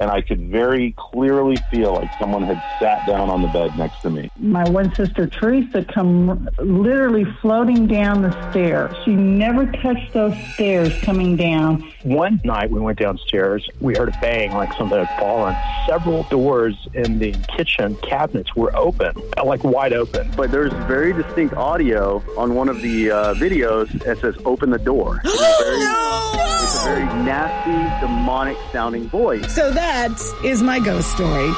and I could very clearly feel like someone had sat down on the bed next to me. My one sister Teresa come literally floating down the stairs. She never touched those stairs coming down. One night we went downstairs, we heard a bang like something had fallen. Several doors in the kitchen cabinets were open, like wide open. But there's very distinct audio on one of the uh, videos that says "Open the door." It's a very, very nasty, demonic sounding voice. So that is my ghost story.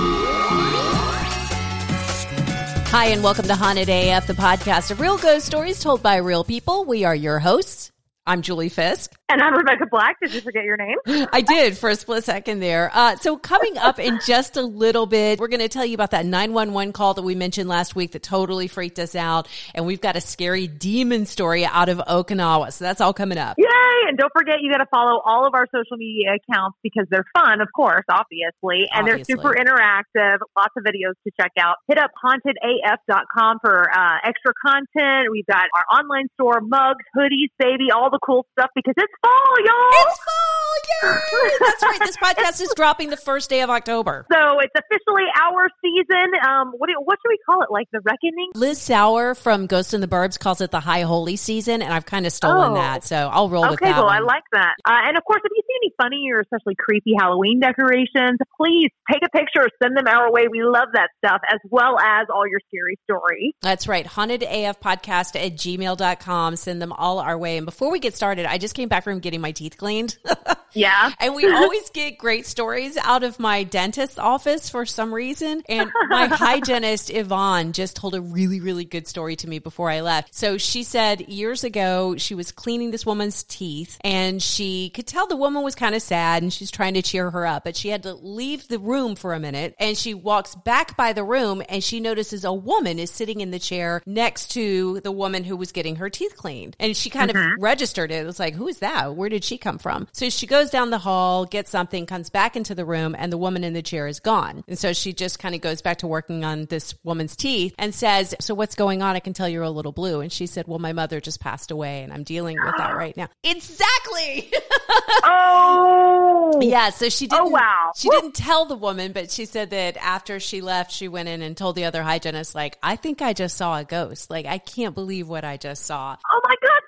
Hi, and welcome to Haunted AF, the podcast of real ghost stories told by real people. We are your hosts. I'm Julie Fisk. And I'm Rebecca Black. Did you forget your name? I did for a split second there. Uh, so coming up in just a little bit, we're going to tell you about that 911 call that we mentioned last week that totally freaked us out. And we've got a scary demon story out of Okinawa. So that's all coming up. Yay! And don't forget, you got to follow all of our social media accounts because they're fun, of course, obviously. And Obviously. they're super interactive. Lots of videos to check out. Hit up hauntedaf.com for uh, extra content. We've got our online store, mugs, hoodies, baby, all the cool stuff because it's fall, y'all. It's fall! Yay! That's right. This podcast is dropping the first day of October. so it's officially our season. Um, what do, what should we call it? Like the reckoning? Liz Sauer from Ghost in the Burbs calls it the High Holy season, and I've kind of stolen Oh. that. So I'll roll with Okay, that well, one. I like that. Uh, and of course, if you see any funny or especially creepy Halloween decorations, please take a picture, send them our way. We love that stuff, as well as all your scary stories. That's right. Hauntedafpodcast at gmail.com. Send them all our way. And before we get started, I just came back from getting my teeth cleaned. Yeah. and we always get great stories out of my dentist's office for some reason. And my hygienist, Yvonne, just told a really, really good story to me before I left. So she said years ago, she was cleaning this woman's teeth and she could tell the woman was kind of sad and she's trying to cheer her up, but she had to leave the room for a minute and she walks back by the room and she notices a woman is sitting in the chair next to the woman who was getting her teeth cleaned. And she kind of mm-hmm. registered it. It was like, who is that? Where did she come from? So she goes down the hall, gets something, comes back into the room, and the woman in the chair is gone. And so she just kind of goes back to working on this woman's teeth and says, So what's going on? I can tell you're a little blue. And she said, Well, my mother just passed away and I'm dealing with that right now. Exactly. Oh. Yeah, so she oh, didn't. Oh, wow. She didn't tell the woman, but she said that after she left, she went in and told the other hygienist, like, "I think I just saw a ghost. Like, I can't believe what I just saw." Oh my God,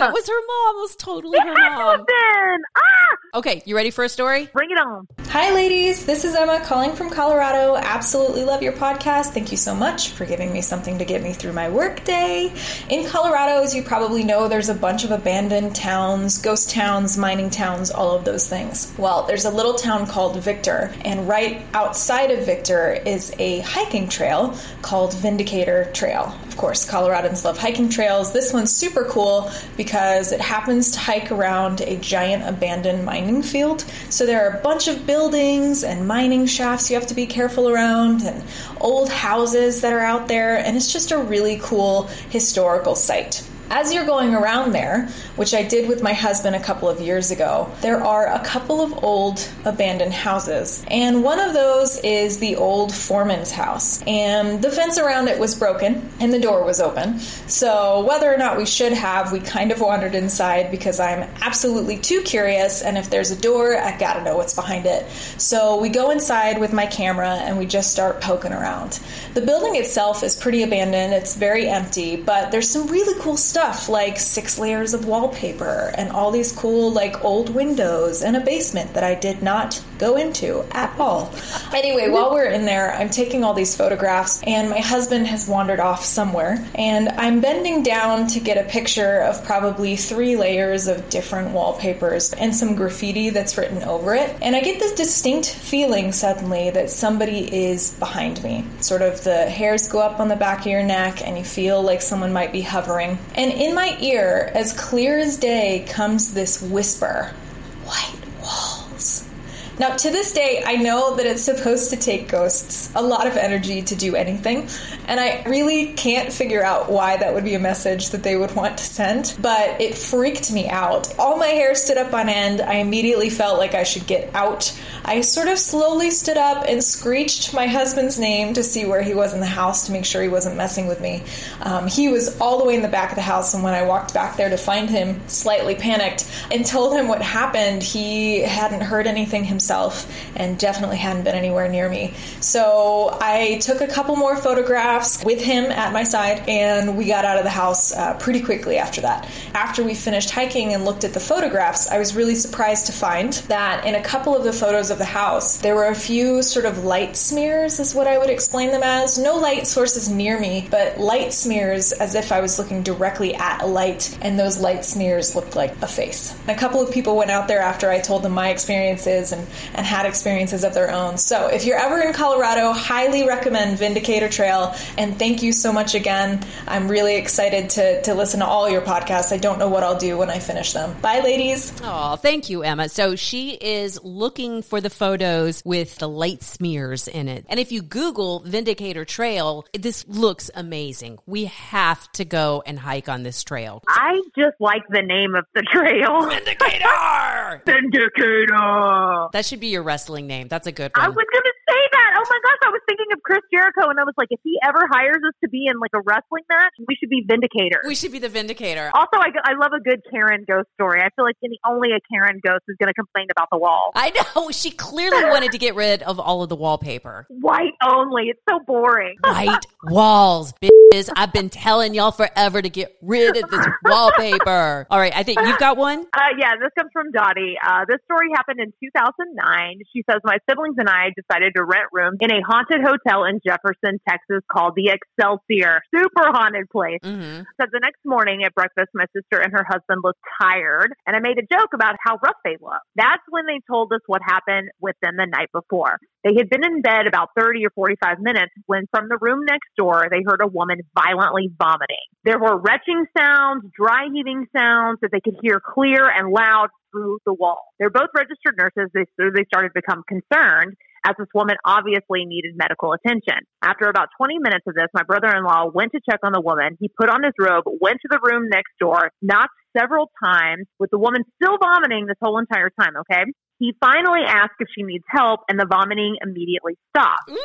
that was her mom. Was her mom. It was totally it her had to have mom. been. Ah, Okay, you ready for a story? bring it on. Hi, ladies. This is Emma calling from Colorado. Absolutely love your podcast. Thank you so much for giving me something to get me through my workday. In Colorado, as you probably know, there's a bunch of abandoned towns, ghost towns, mining towns, all of those things. Well, there's a little town called Victor, and right outside of Victor is a hiking trail called Vindicator Trail. Of course, Coloradans love hiking trails. This one's super cool because it happens to hike around a giant abandoned mining field. So there are a bunch of buildings and mining shafts you have to be careful around, and old houses that are out there, and it's just a really cool historical site. As you're going around there, which I did with my husband a couple of years ago, there are a couple of old abandoned houses. And one of those is the old foreman's house. And the fence around it was broken and the door was open. So, whether or not we should have, we kind of wandered inside because I'm absolutely too curious. And if there's a door, I gotta know what's behind it. So, we go inside with my camera and we just start poking around. The building itself is pretty abandoned, it's very empty, but there's some really cool stuff like six layers of wallpaper and all these cool, like old windows and a basement that I did not go into at all. Anyway, while we're in there, I'm taking all these photographs, and my husband has wandered off somewhere, and I'm bending down to get a picture of probably three layers of different wallpapers and some graffiti that's written over it. And I get this distinct feeling suddenly that somebody is behind me. Sort of the hairs go up on the back of your neck, and you feel like someone might be hovering. And in my ear, as clear as day, comes this whisper white. Now, to this day, I know that it's supposed to take ghosts a lot of energy to do anything, and I really can't figure out why that would be a message that they would want to send, but it freaked me out. All my hair stood up on end. I immediately felt like I should get out. I sort of slowly stood up and screeched my husband's name to see where he was in the house to make sure he wasn't messing with me. Um, he was all the way in the back of the house, and when I walked back there to find him, slightly panicked, and told him what happened, he hadn't heard anything himself himself and definitely hadn't been anywhere near me. So I took a couple more photographs with him at my side and we got out of the house uh, pretty quickly after that. After we finished hiking and looked at the photographs, I was really surprised to find that in a couple of the photos of the house, there were a few sort of light smears, is what I would explain them as. No light sources near me, but light smears as if I was looking directly at a light, and those light smears looked like a face. A couple of people went out there after I told them my experiences and, and had experiences of their own. So if you're ever in Colorado, highly recommend Vindicator Trail, and thank you so much again. I'm really excited to, to listen to all your podcasts. I don't know what I'll do when I finish them. Bye, ladies. Oh, thank you, Emma. So she is looking for the photos with the light smears in it. And if you Google Vindicator Trail, this looks amazing. We have to go and hike on this trail. I just like the name of the trail. Vindicator! Vindicator! That should be your wrestling name. That's a good I one. was going to say that. Oh my gosh, I was thinking of Chris Jericho, and I was like, if he ever hires us to be in like a wrestling match, we should be Vindicator. we should be the Vindicator. also, I, I love a good Karen ghost story. I feel like any, only a Karen ghost is going to complain about the wall. I know. She clearly wanted to get rid of all of the wallpaper. White only. It's so boring. White walls, bitches. I've been telling y'all forever to get rid of this wallpaper. All right, I think you've got one. Uh, yeah, this comes from Dottie. Uh, this story happened in 2009. She says, My siblings and I decided to rent rooms in a haunted hotel in Jefferson, Texas called the Excelsior. Super haunted place. Mm-hmm. So the next morning at breakfast, my sister and her husband looked tired, and I made a joke about how rough they looked. That's when they told us what happened with them the night before. They had been in bed about 30 or 45 minutes when from the room next door, they heard a woman violently vomiting. There were retching sounds, dry heaving sounds that they could hear clear and loud through the wall. They're both registered nurses, they, so they started to become concerned as this woman obviously needed medical attention. After about 20 minutes of this, my brother in law went to check on the woman. He put on his robe, went to the room next door, knocked several times with the woman still vomiting this whole entire time, okay? He finally asked if she needs help, and the vomiting immediately stopped. Mm.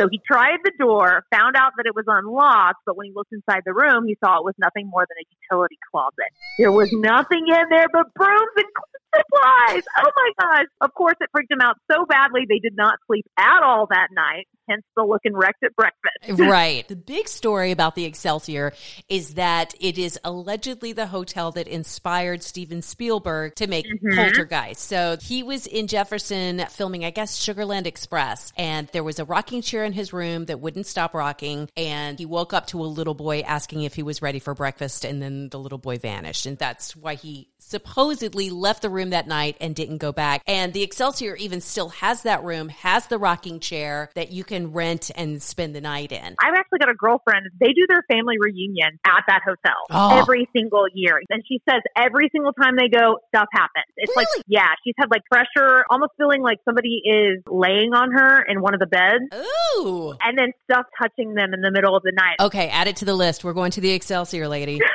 So he tried the door, found out that it was unlocked, but when he looked inside the room, he saw it was nothing more than a utility closet. There was nothing in there but brooms and supplies. Oh my gosh. Of course, it freaked them out so badly they did not sleep at all that night, hence the looking wrecked at breakfast. Right. The big story about the Excelsior is that it is allegedly the hotel that inspired Steven Spielberg to make mm-hmm. Poltergeist. So he was in Jefferson filming, I guess, Sugarland Express, and there was a rocking chair in his room that wouldn't stop rocking. And he woke up to a little boy asking if he was ready for breakfast, and then the little boy vanished. And that's why he supposedly left the room that night and didn't go back. And the Excelsior even still has that room, has the rocking chair that you can rent and spend the night in. I've actually got a girlfriend. They do their family reunion at that hotel Oh. every single year. And she says every single time they go, stuff happens. It's like, yeah, she's had like pressure, almost feeling like somebody is laying on her in one of the beds. Ooh. And then stuff touching them in the middle of the night. Okay, add it to the list. We're going to the Excelsior, lady.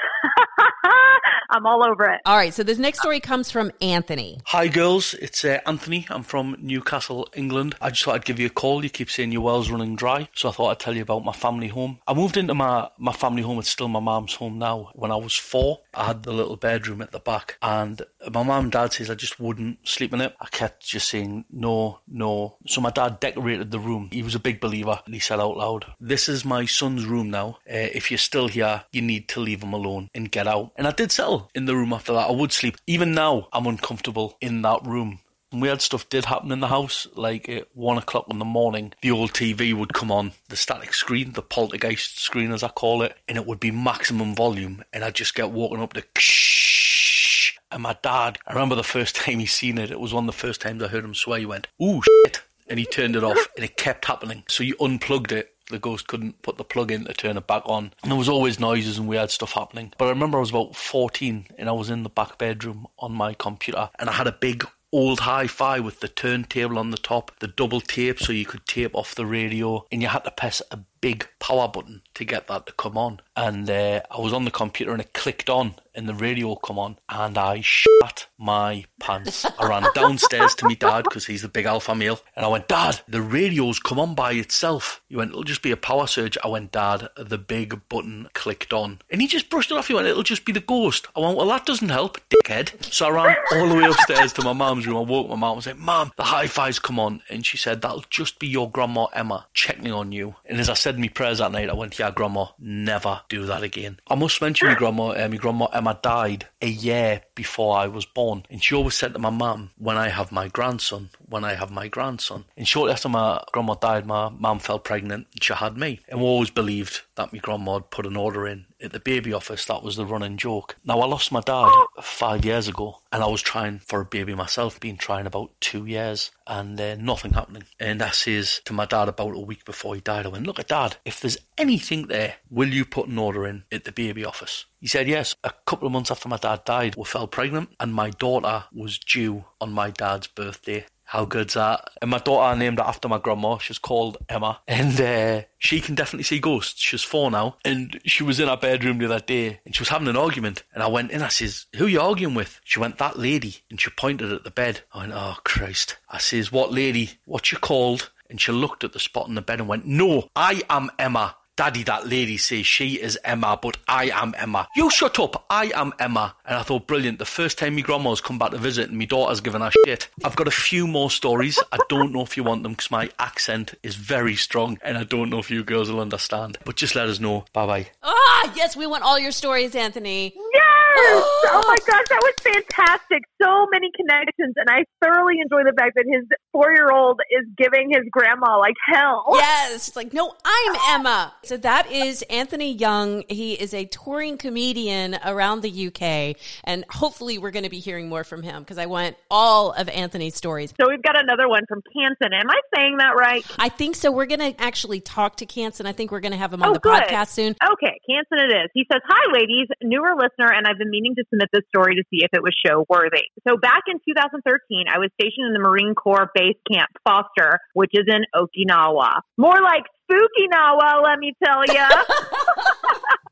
I'm all over it. All right, so this next story comes from Anthony. Hi, girls. It's uh, Anthony. I'm from Newcastle, England. I just thought I'd give you a call. You keep saying your well's running dry, so I thought I'd tell you about my family home. I moved into my, my family home. It's still my mum's home now. When I was four, I had the little bedroom at the back, and my mum and dad says I just wouldn't sleep in it. I kept just saying no, no. So my dad decorated the room. He was a big believer, and he said out loud, "This is my son's room now. Uh, if you're still here, you need to leave him alone and get out." And I did settle in the room after that. I would sleep. Even now, I'm uncomfortable in that room. Weird stuff did happen in the house. Like at one o'clock in the morning, the old TV would come on, the static screen, the poltergeist screen as I call it, and it would be maximum volume. And I'd just get woken up to ksh. And my dad, I remember the first time he seen it, it was one of the first times I heard him swear. He went, ooh, shit. And he turned it off, and it kept happening. So you unplugged it. The ghost couldn't put the plug in to turn it back on. And there was always noises and weird stuff happening. But I remember I was about 14 and I was in the back bedroom on my computer and I had a big old hi-fi with the turntable on the top, the double tape so you could tape off the radio, and you had to press a big power button to get that to come on. And uh, I was on the computer and it clicked on and the radio come on and I shat my pants. I ran downstairs to meet dad because he's the big alpha male and I went, Dad, the radio's come on by itself. He went, it'll just be a power surge. I went, Dad, the big button clicked on. And he just brushed it off. He went, it'll just be the ghost. I went, well, that doesn't help, dickhead. So I ran all the way upstairs to my mum's room. I woke my mum and said, Mum, the hi-fi's come on. And she said, that'll just be your grandma Emma checking on you. And as I said in my prayers that night, I went, yeah, grandma, never do that again. I must mention my grandma, uh, my grandma Emma died a year before I was born. And she always said to my mum, when I have my grandson, when I have my grandson. And shortly after my grandma died, my mum fell pregnant and she had me. And we always believed that my grandma had put an order in at the baby office. That was the running joke. Now, I lost my dad five years ago and I was trying for a baby myself, been trying about two years and uh, nothing happening. And I says to my dad about a week before he died, I went, look at dad, if there's anything there, will you put an order in at the baby office? He said yes. A couple of months after my dad died, we fell pregnant and my daughter was due on my dad's birthday. How good's that? And my daughter I named her after my grandma. She's called Emma. And uh, she can definitely see ghosts. She's four now. And she was in our bedroom the other day and she was having an argument. And I went in, I says, Who are you arguing with? She went, That lady. And she pointed at the bed. I went, Oh, Christ. I says, What lady? What you called? And she looked at the spot on the bed and went, No, I am Emma. Daddy, that lady says she is Emma, but I am Emma. You shut up. I am Emma. And I thought, brilliant. The first time my grandma's come back to visit and my daughter's given her shit. I've got a few more stories. I don't know if you want them because my accent is very strong and I don't know if you girls will understand. But just let us know. Bye bye. Ah, yes, we want all your stories, Anthony. Yes! Oh my oh. gosh, that was fantastic. So many connections, and I thoroughly enjoy the fact that his four year old is giving his grandma like hell. Yes, it's like, no, I'm Emma. So that is Anthony Young. He is a touring comedian around the UK, and hopefully we're going to be hearing more from him because I want all of Anthony's stories. So we've got another one from Canton. Am I saying that right? I think so. We're going to actually talk to Canson. I think we're going to have him on Oh, the good. podcast soon. Okay, Canson it is. He says, Hi, ladies, newer listener, and I've been meaning to submit this story to see if it was show worthy. So, back in 2013, I was stationed in the Marine Corps Base Camp Foster, which is in Okinawa. More like Spookinawa, let me tell ya.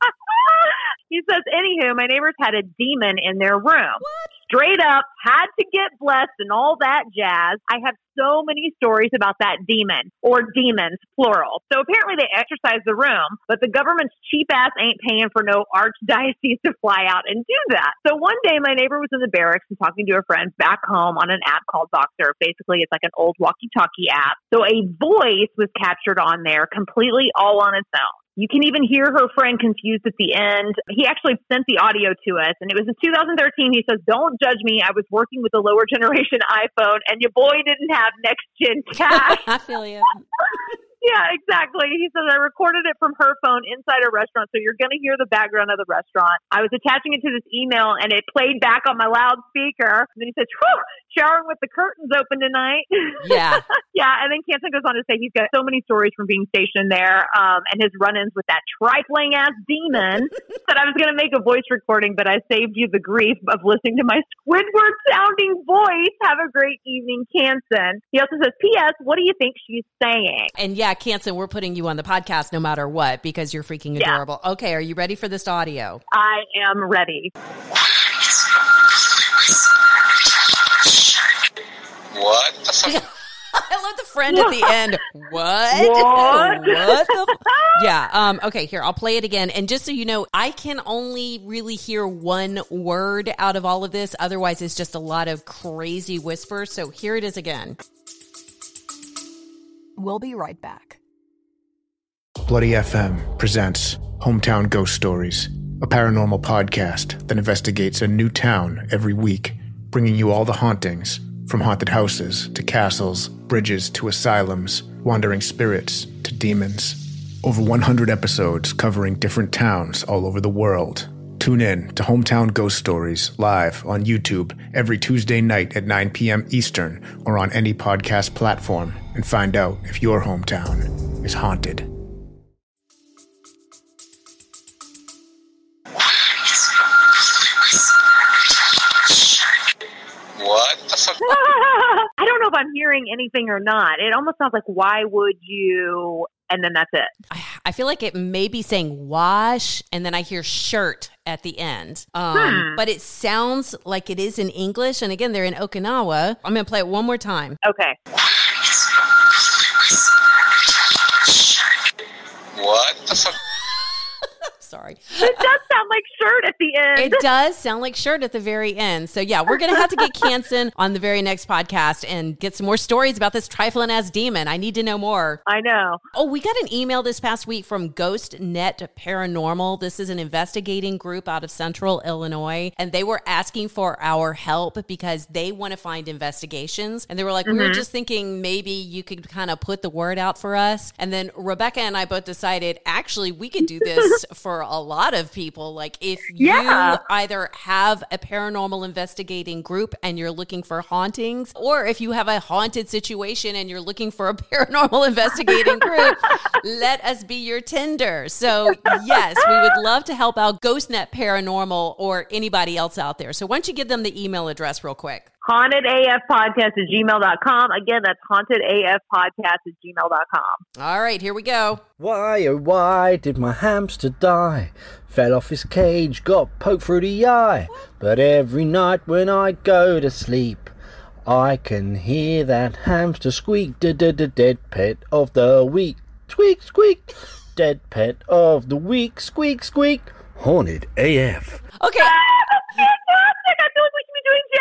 he says, Anywho, my neighbors had a demon in their room. Straight up, had to get blessed and all that jazz. I have so many stories about that demon, or demons, plural. So apparently they exorcise the room, but the government's cheap ass ain't paying for no archdiocese to fly out and do that. So one day my neighbor was in the barracks and talking to a friend back home on an app called Voxer. Basically, it's like an old walkie talkie app. So a voice was captured on there completely all on its own. You can even hear her friend confused at the end. He actually sent the audio to us, and it was in 2013. He says, Don't judge me. I was working with a lower generation iPhone, and your boy didn't have next gen cash. I feel you. yeah, exactly. He says, I recorded it from her phone inside a restaurant, so you're going to hear the background of the restaurant. I was attaching it to this email, and it played back on my loudspeaker. And then he says, Whew, showering with the curtains open tonight. Yeah. yeah, and then Canson goes on to say he's got so many stories from being stationed there um, and his run ins with that trifling ass demon that I was going to make a voice recording, but I saved you the grief of listening to my Squidward sounding voice. Have a great evening, Canson. He also says, P.S., what do you think she's saying? And yeah, Canson, we're putting you on the podcast no matter what because you're freaking Yeah. adorable. Okay, are you ready for this audio? I am ready. What the fuck? I love the friend at the end. What? What? What the? f- yeah. Um. Okay. Here, I'll play it again. And just so you know, I can only really hear one word out of all of this. Otherwise, it's just a lot of crazy whispers. So here it is again. We'll be right back. Bloody FM presents Hometown Ghost Stories, a paranormal podcast that investigates a new town every week, bringing you all the hauntings from haunted houses to castles, bridges to asylums, wandering spirits to demons. Over 100 episodes covering different towns all over the world. Tune in to Hometown Ghost Stories live on YouTube every Tuesday night at 9 p.m. Eastern or on any podcast platform and find out if your hometown is haunted. What the fuck? I don't know if I'm hearing anything or not. It almost sounds like, why would you? And then that's it. I feel like it may be saying wash, and then I hear shirt at the end. Um, Hmm. But it sounds like it is in English. And again, they're in Okinawa. I'm going to play it one more time. Okay. What the fuck? Sorry. It does sound like shirt at the end. It does sound like shirt at the very end. So yeah, we're gonna have to get Canson on the very next podcast and get some more stories about this trifling ass demon. I need to know more. I know. Oh, we got an email this past week from Ghost Net Paranormal. This is an investigating group out of Central Illinois, and they were asking for our help because they want to find investigations. And they were like, we were Mhm. just thinking maybe you could kind of put the word out for us. And then Rebecca and I both decided actually we could do this for a lot of people. Like if you Yeah. either have a paranormal investigating group and you're looking for hauntings, or if you have a haunted situation and you're looking for a paranormal investigating group, let us be your Tinder. So, yes, we would love to help out GhostNet Paranormal or anybody else out there. So, why don't you give them the email address real quick? Hauntedafpodcast at gmail.com. Again, that's hauntedafpodcast at gmail.com. All right, here we go. Why, oh, why did my hamster die? Fell off his cage, got poked through the eye. But every night when I go to sleep, I can hear that hamster squeak. Da da da dead pet of the week. Squeak, squeak. Dead pet of the week. Squeak, squeak. Haunted AF. Okay.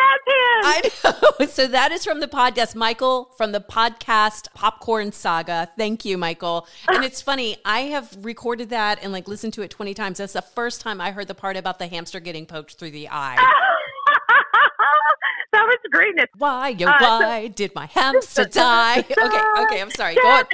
I know. So that is from the podcast, Michael, from the podcast Popcorn Saga. Thank you, Michael. And it's funny, I have recorded that and like listened to it 20 times. That's the first time I heard the part about the hamster getting poked through the eye. that was greatness. Why, yo, Uh, so- why did my hamster die? Okay, okay, I'm sorry. Go on.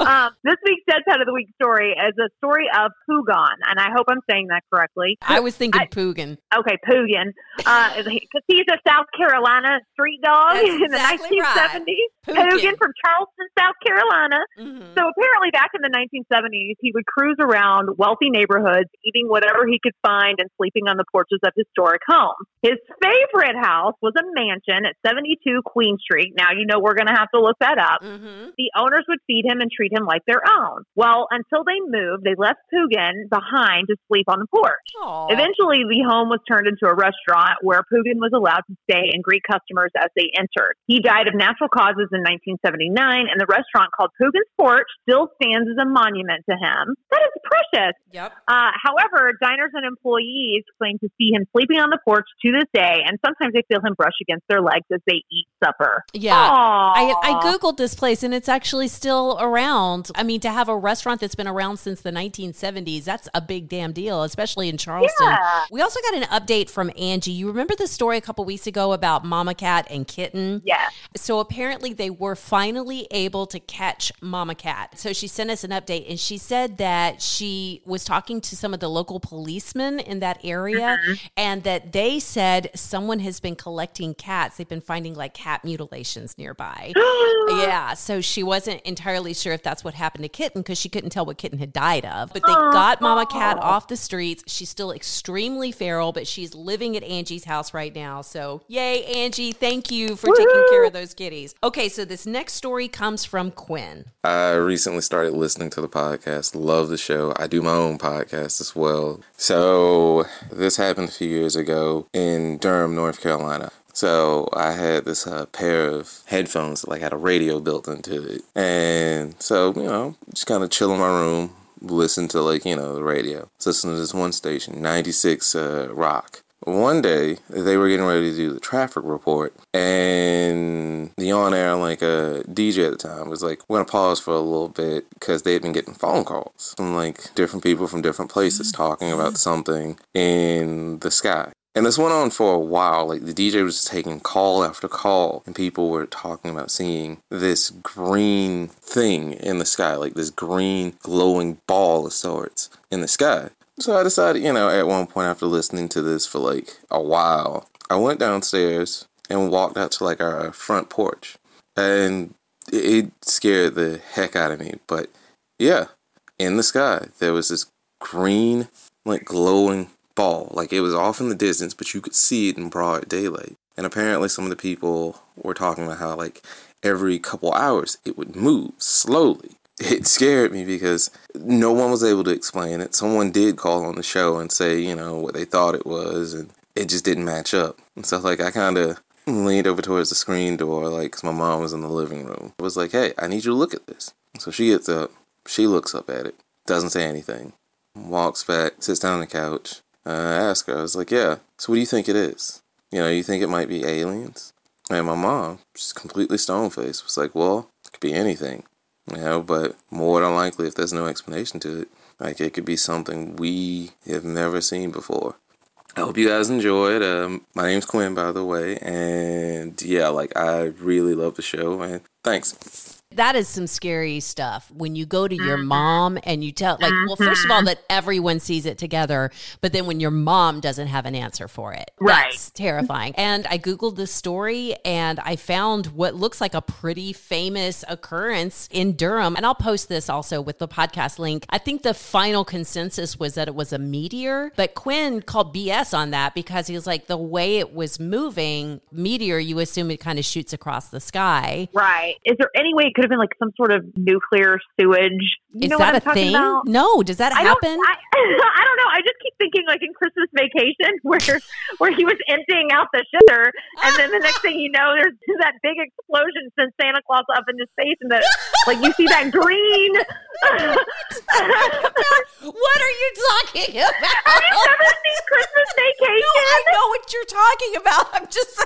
Um, this week's Dead Pet of the Week story is a story of Pugon, and I hope I'm saying that correctly. I was thinking Poogan. Okay, Poogan. Because he's a South Carolina street dog That's in the exactly 1970s. Poogan. Poogan from Charleston, South Carolina. Mm-hmm. So apparently, back in the 1970s, he would cruise around wealthy neighborhoods, eating whatever he could find and sleeping on the porches of historic homes. His favorite house was a mansion at 72 Queen Street. Now, you know, we're going to have to look that up. Mm-hmm. The owners would feed him and treat him like their own. Well, until they moved, they left Poogan behind to sleep on the porch. Aw. Eventually, the home was turned into a restaurant where Poogan was allowed to stay and greet customers as they entered. He died of natural causes in 1979, and the restaurant called Poogan's Porch still stands as a monument to him. That is precious. Yep. Uh, however, diners and employees claim to see him sleeping on the porch to this day, and sometimes they feel him brush against their legs as they eat supper. Yeah. I, I Googled this place and it's actually still around. I mean, to have a restaurant that's been around since the 1970s, that's a big damn deal, especially in Charleston. Yeah. We also got an update from Angie. You remember the story a couple weeks ago about Mama Cat and Kitten? Yeah. So apparently they were finally able to catch Mama Cat. So she sent us an update and she said that she was talking to some of the local policemen in that area mm-hmm. and that they said someone has been collecting cats. They've been finding like cat mutilations nearby. yeah. So she wasn't entirely sure if that's what happened to Kitten because she couldn't tell what Kitten had died of. But they got Mama Cat off the streets. She's still extremely feral, but she's living at Angie's house right now. So yay, Angie. Thank you for taking care of those kitties. Okay. So this next story comes from Quinn. I recently started listening to the podcast. Love the show. I do my own podcast as well. So, this happened a few years ago in Durham, North Carolina. So, I had this uh, pair of headphones that like had a radio built into it. And so, you know, just kind of chill in my room, listen to like, you know, the radio. Listen to this one station, 96 uh, Rock. One day, they were getting ready to do the traffic report, and the on-air like a DJ at the time was like, "We're gonna pause for a little bit because they'd been getting phone calls from like different people from different places talking about something in the sky." And this went on for a while. Like the DJ was taking call after call, and people were talking about seeing this green thing in the sky, like this green glowing ball of sorts in the sky. So I decided, you know, at one point after listening to this for like a while, I went downstairs and walked out to like our front porch. And it scared the heck out of me. But yeah, in the sky, there was this green, like glowing ball. Like it was off in the distance, but you could see it in broad daylight. And apparently, some of the people were talking about how, like, every couple hours it would move slowly it scared me because no one was able to explain it. Someone did call on the show and say, you know, what they thought it was, and it just didn't match up. And so, like, I kind of leaned over towards the screen door, like, cause my mom was in the living room. I was like, hey, I need you to look at this. So she gets up, she looks up at it, doesn't say anything, walks back, sits down on the couch. I asked her, I was like, yeah, so what do you think it is? You know, you think it might be aliens? And my mom, just completely stone faced, was like, well, it could be anything. You know, but more than likely, if there's no explanation to it, like it could be something we have never seen before. I hope you guys enjoyed. Um, my name's Quinn, by the way, and yeah, like I really love the show, and thanks. That is some scary stuff when you go to your Mm-hmm. mom and you tell, like, well, first of all, that everyone sees it together, but then when your mom doesn't have an answer for it, Right. that's terrifying. And I Googled this story and I found what looks like a pretty famous occurrence in Durham. And I'll post this also with the podcast link. I think the final consensus was that it was a meteor, but Quinn called BS on that because he was like, the way it was moving, meteor, you assume it kind of shoots across the sky. Right. Is there any way could have been like some sort of nuclear sewage? You Is know that what I'm a talking thing? about? No, does that I don't- happen? I, I don't know. I just thinking like in Christmas Vacation where where he was emptying out the shitter, and then the next thing you know, there's that big explosion sends Santa Claus up in into space, and the like you see that green. what are you talking about? Have you never seen Christmas Vacation? No, I know what you're talking about. I'm just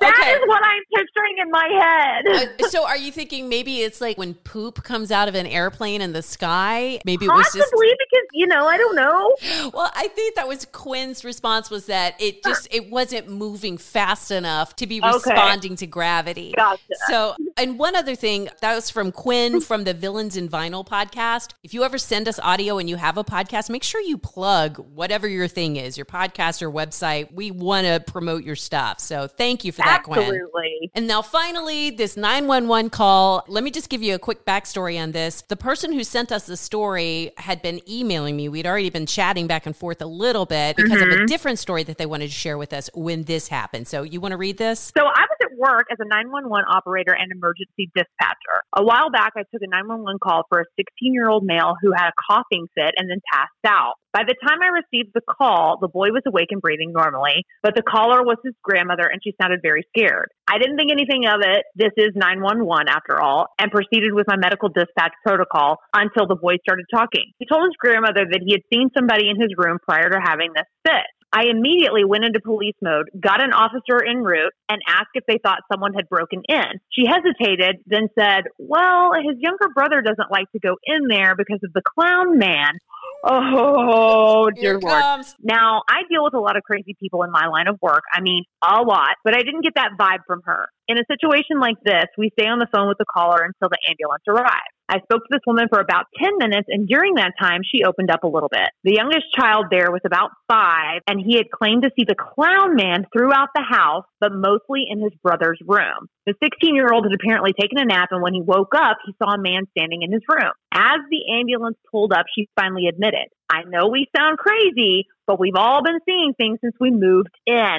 That is what I'm picturing in my head. Uh, so, are you thinking maybe it's like when poop comes out of an airplane in the sky? Maybe it was just. Possibly because you know I don't know. Well, I think that was Quinn's response was that it just it wasn't moving fast enough to be Okay. responding to gravity. Gotcha. So, and one other thing that was from Quinn from the Villains in Vinyl podcast. If you ever send us audio and you have a podcast, make sure you plug whatever your thing is, your podcast or website. We want to promote your stuff. So, thank you for that, Quinn. Absolutely. And now, finally, this 911 call. Let me just give you a quick backstory on this. The person who sent us the story had been emailing me. We'd already been chatting back and forth a little bit because of a Mhm. different story that they wanted to share with us when this happened. So, you want to read this? So I was work as a 911 operator and emergency dispatcher. A while back, I took a 911 call for a 16 year old male who had a coughing fit and then passed out. By the time I received the call, the boy was awake and breathing normally, but the caller was his grandmother and she sounded very scared. I didn't think anything of it. This is 911 after all, and proceeded with my medical dispatch protocol until the boy started talking. He told his grandmother that he had seen somebody in his room prior to having this fit. I immediately went into police mode, got an officer en route, and asked if they thought someone had broken in. She hesitated, then said, Well, his younger brother doesn't like to go in there because of the clown man. Oh, dear Lord. Now, I deal with a lot of crazy people in my line of work. I mean, a lot, but I didn't get that vibe from her. In a situation like this, we stay on the phone with the caller until the ambulance arrives. I spoke to this woman for about 10 minutes, and during that time, she opened up a little bit. The youngest child there was about five, and he had claimed to see the clown man throughout the house, but mostly in his brother's room. The 16 year old had apparently taken a nap, and when he woke up, he saw a man standing in his room. As the ambulance pulled up, she finally admitted, I know we sound crazy, but we've all been seeing things since we moved in.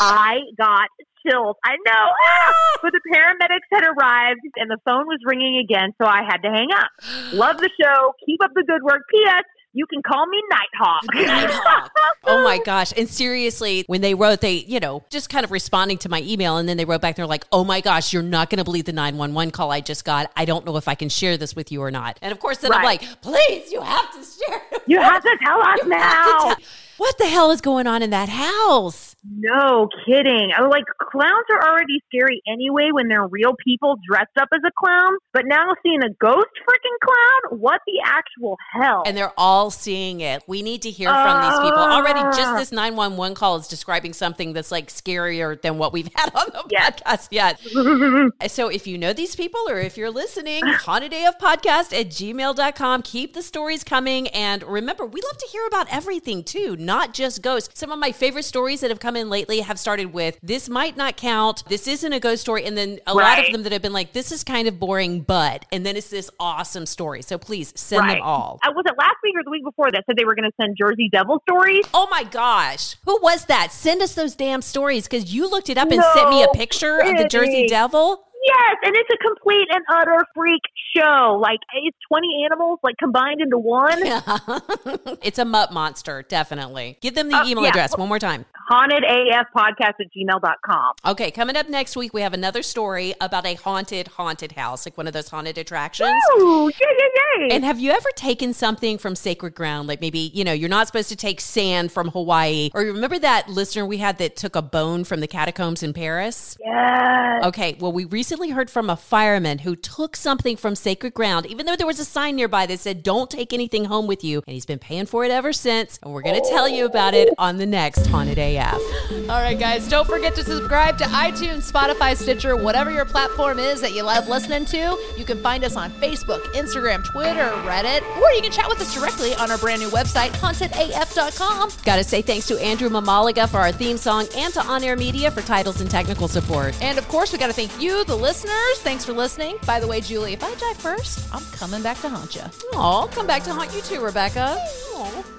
I got chills. I know. Ah! But the paramedics had arrived and the phone was ringing again, so I had to hang up. Love the show. Keep up the good work. P.S. You can call me Nighthawk. Nighthawk. Oh my gosh. And seriously, when they wrote, they, you know, just kind of responding to my email. And then they wrote back, they're like, oh my gosh, you're not going to believe the 911 call I just got. I don't know if I can share this with you or not. And of course, then I'm like, please, you have to share. You have to tell us You now. tell- What the hell is going on in that house? No kidding. I was like, clowns are already scary anyway when they're real people dressed up as a clown. But now seeing a ghost freaking clown? What the actual hell? And they're all seeing it. We need to hear from these people. Already, just Ah. this 911 call is describing something that's like scarier than what we've had on the podcast yet. so if you know these people or if you're listening, podcast at gmail.com. Keep the stories coming. And remember, we love to hear about everything too, not just ghosts. Some of my favorite stories that have come in lately have started with this might not count. This isn't a ghost story. And then a lot of them that have been like, this is kind of boring, but, and then it's this awesome story. So please send them all. Uh, was it last week or the week before that said they were going to send Jersey Devil stories? Oh my gosh. Who was that? Send us those damn stories because you looked it up and sent me a picture of the Jersey. Devil. Yes, and it's a complete and utter freak show. Like it's twenty animals like combined into one. it's a mutt monster, definitely. Give them the Uh, email yeah. address one more time. Hauntedafpodcast at gmail.com. Okay, coming up next week, we have another story about a haunted, haunted house, like one of those haunted attractions. Ooh, yay, yay, yay. And have you ever taken something from sacred ground? Like maybe, you know, you're not supposed to take sand from Hawaii. Or you remember that listener we had that took a bone from the catacombs in Paris? Yes. Okay, well, we recently heard from a fireman who took something from sacred ground, even though there was a sign nearby that said, don't take anything home with you. And he's been paying for it ever since. And we're going to tell you about it on the next Haunted AF. All right, guys, don't forget to subscribe to iTunes, Spotify, Stitcher, whatever your platform is that you love listening to. You can find us on Facebook, Instagram, Twitter, Reddit, or you can chat with us directly on our brand new website, hauntedaf.com. Got to say thanks to Andrew Mamaliga for our theme song and to On Air Media for titles and technical support. And of course, we got to thank you, the listeners. Thanks for listening. By the way, Julie, if I die first, I'm coming back to haunt you. I'll come back to haunt you too, Rebecca. Aw.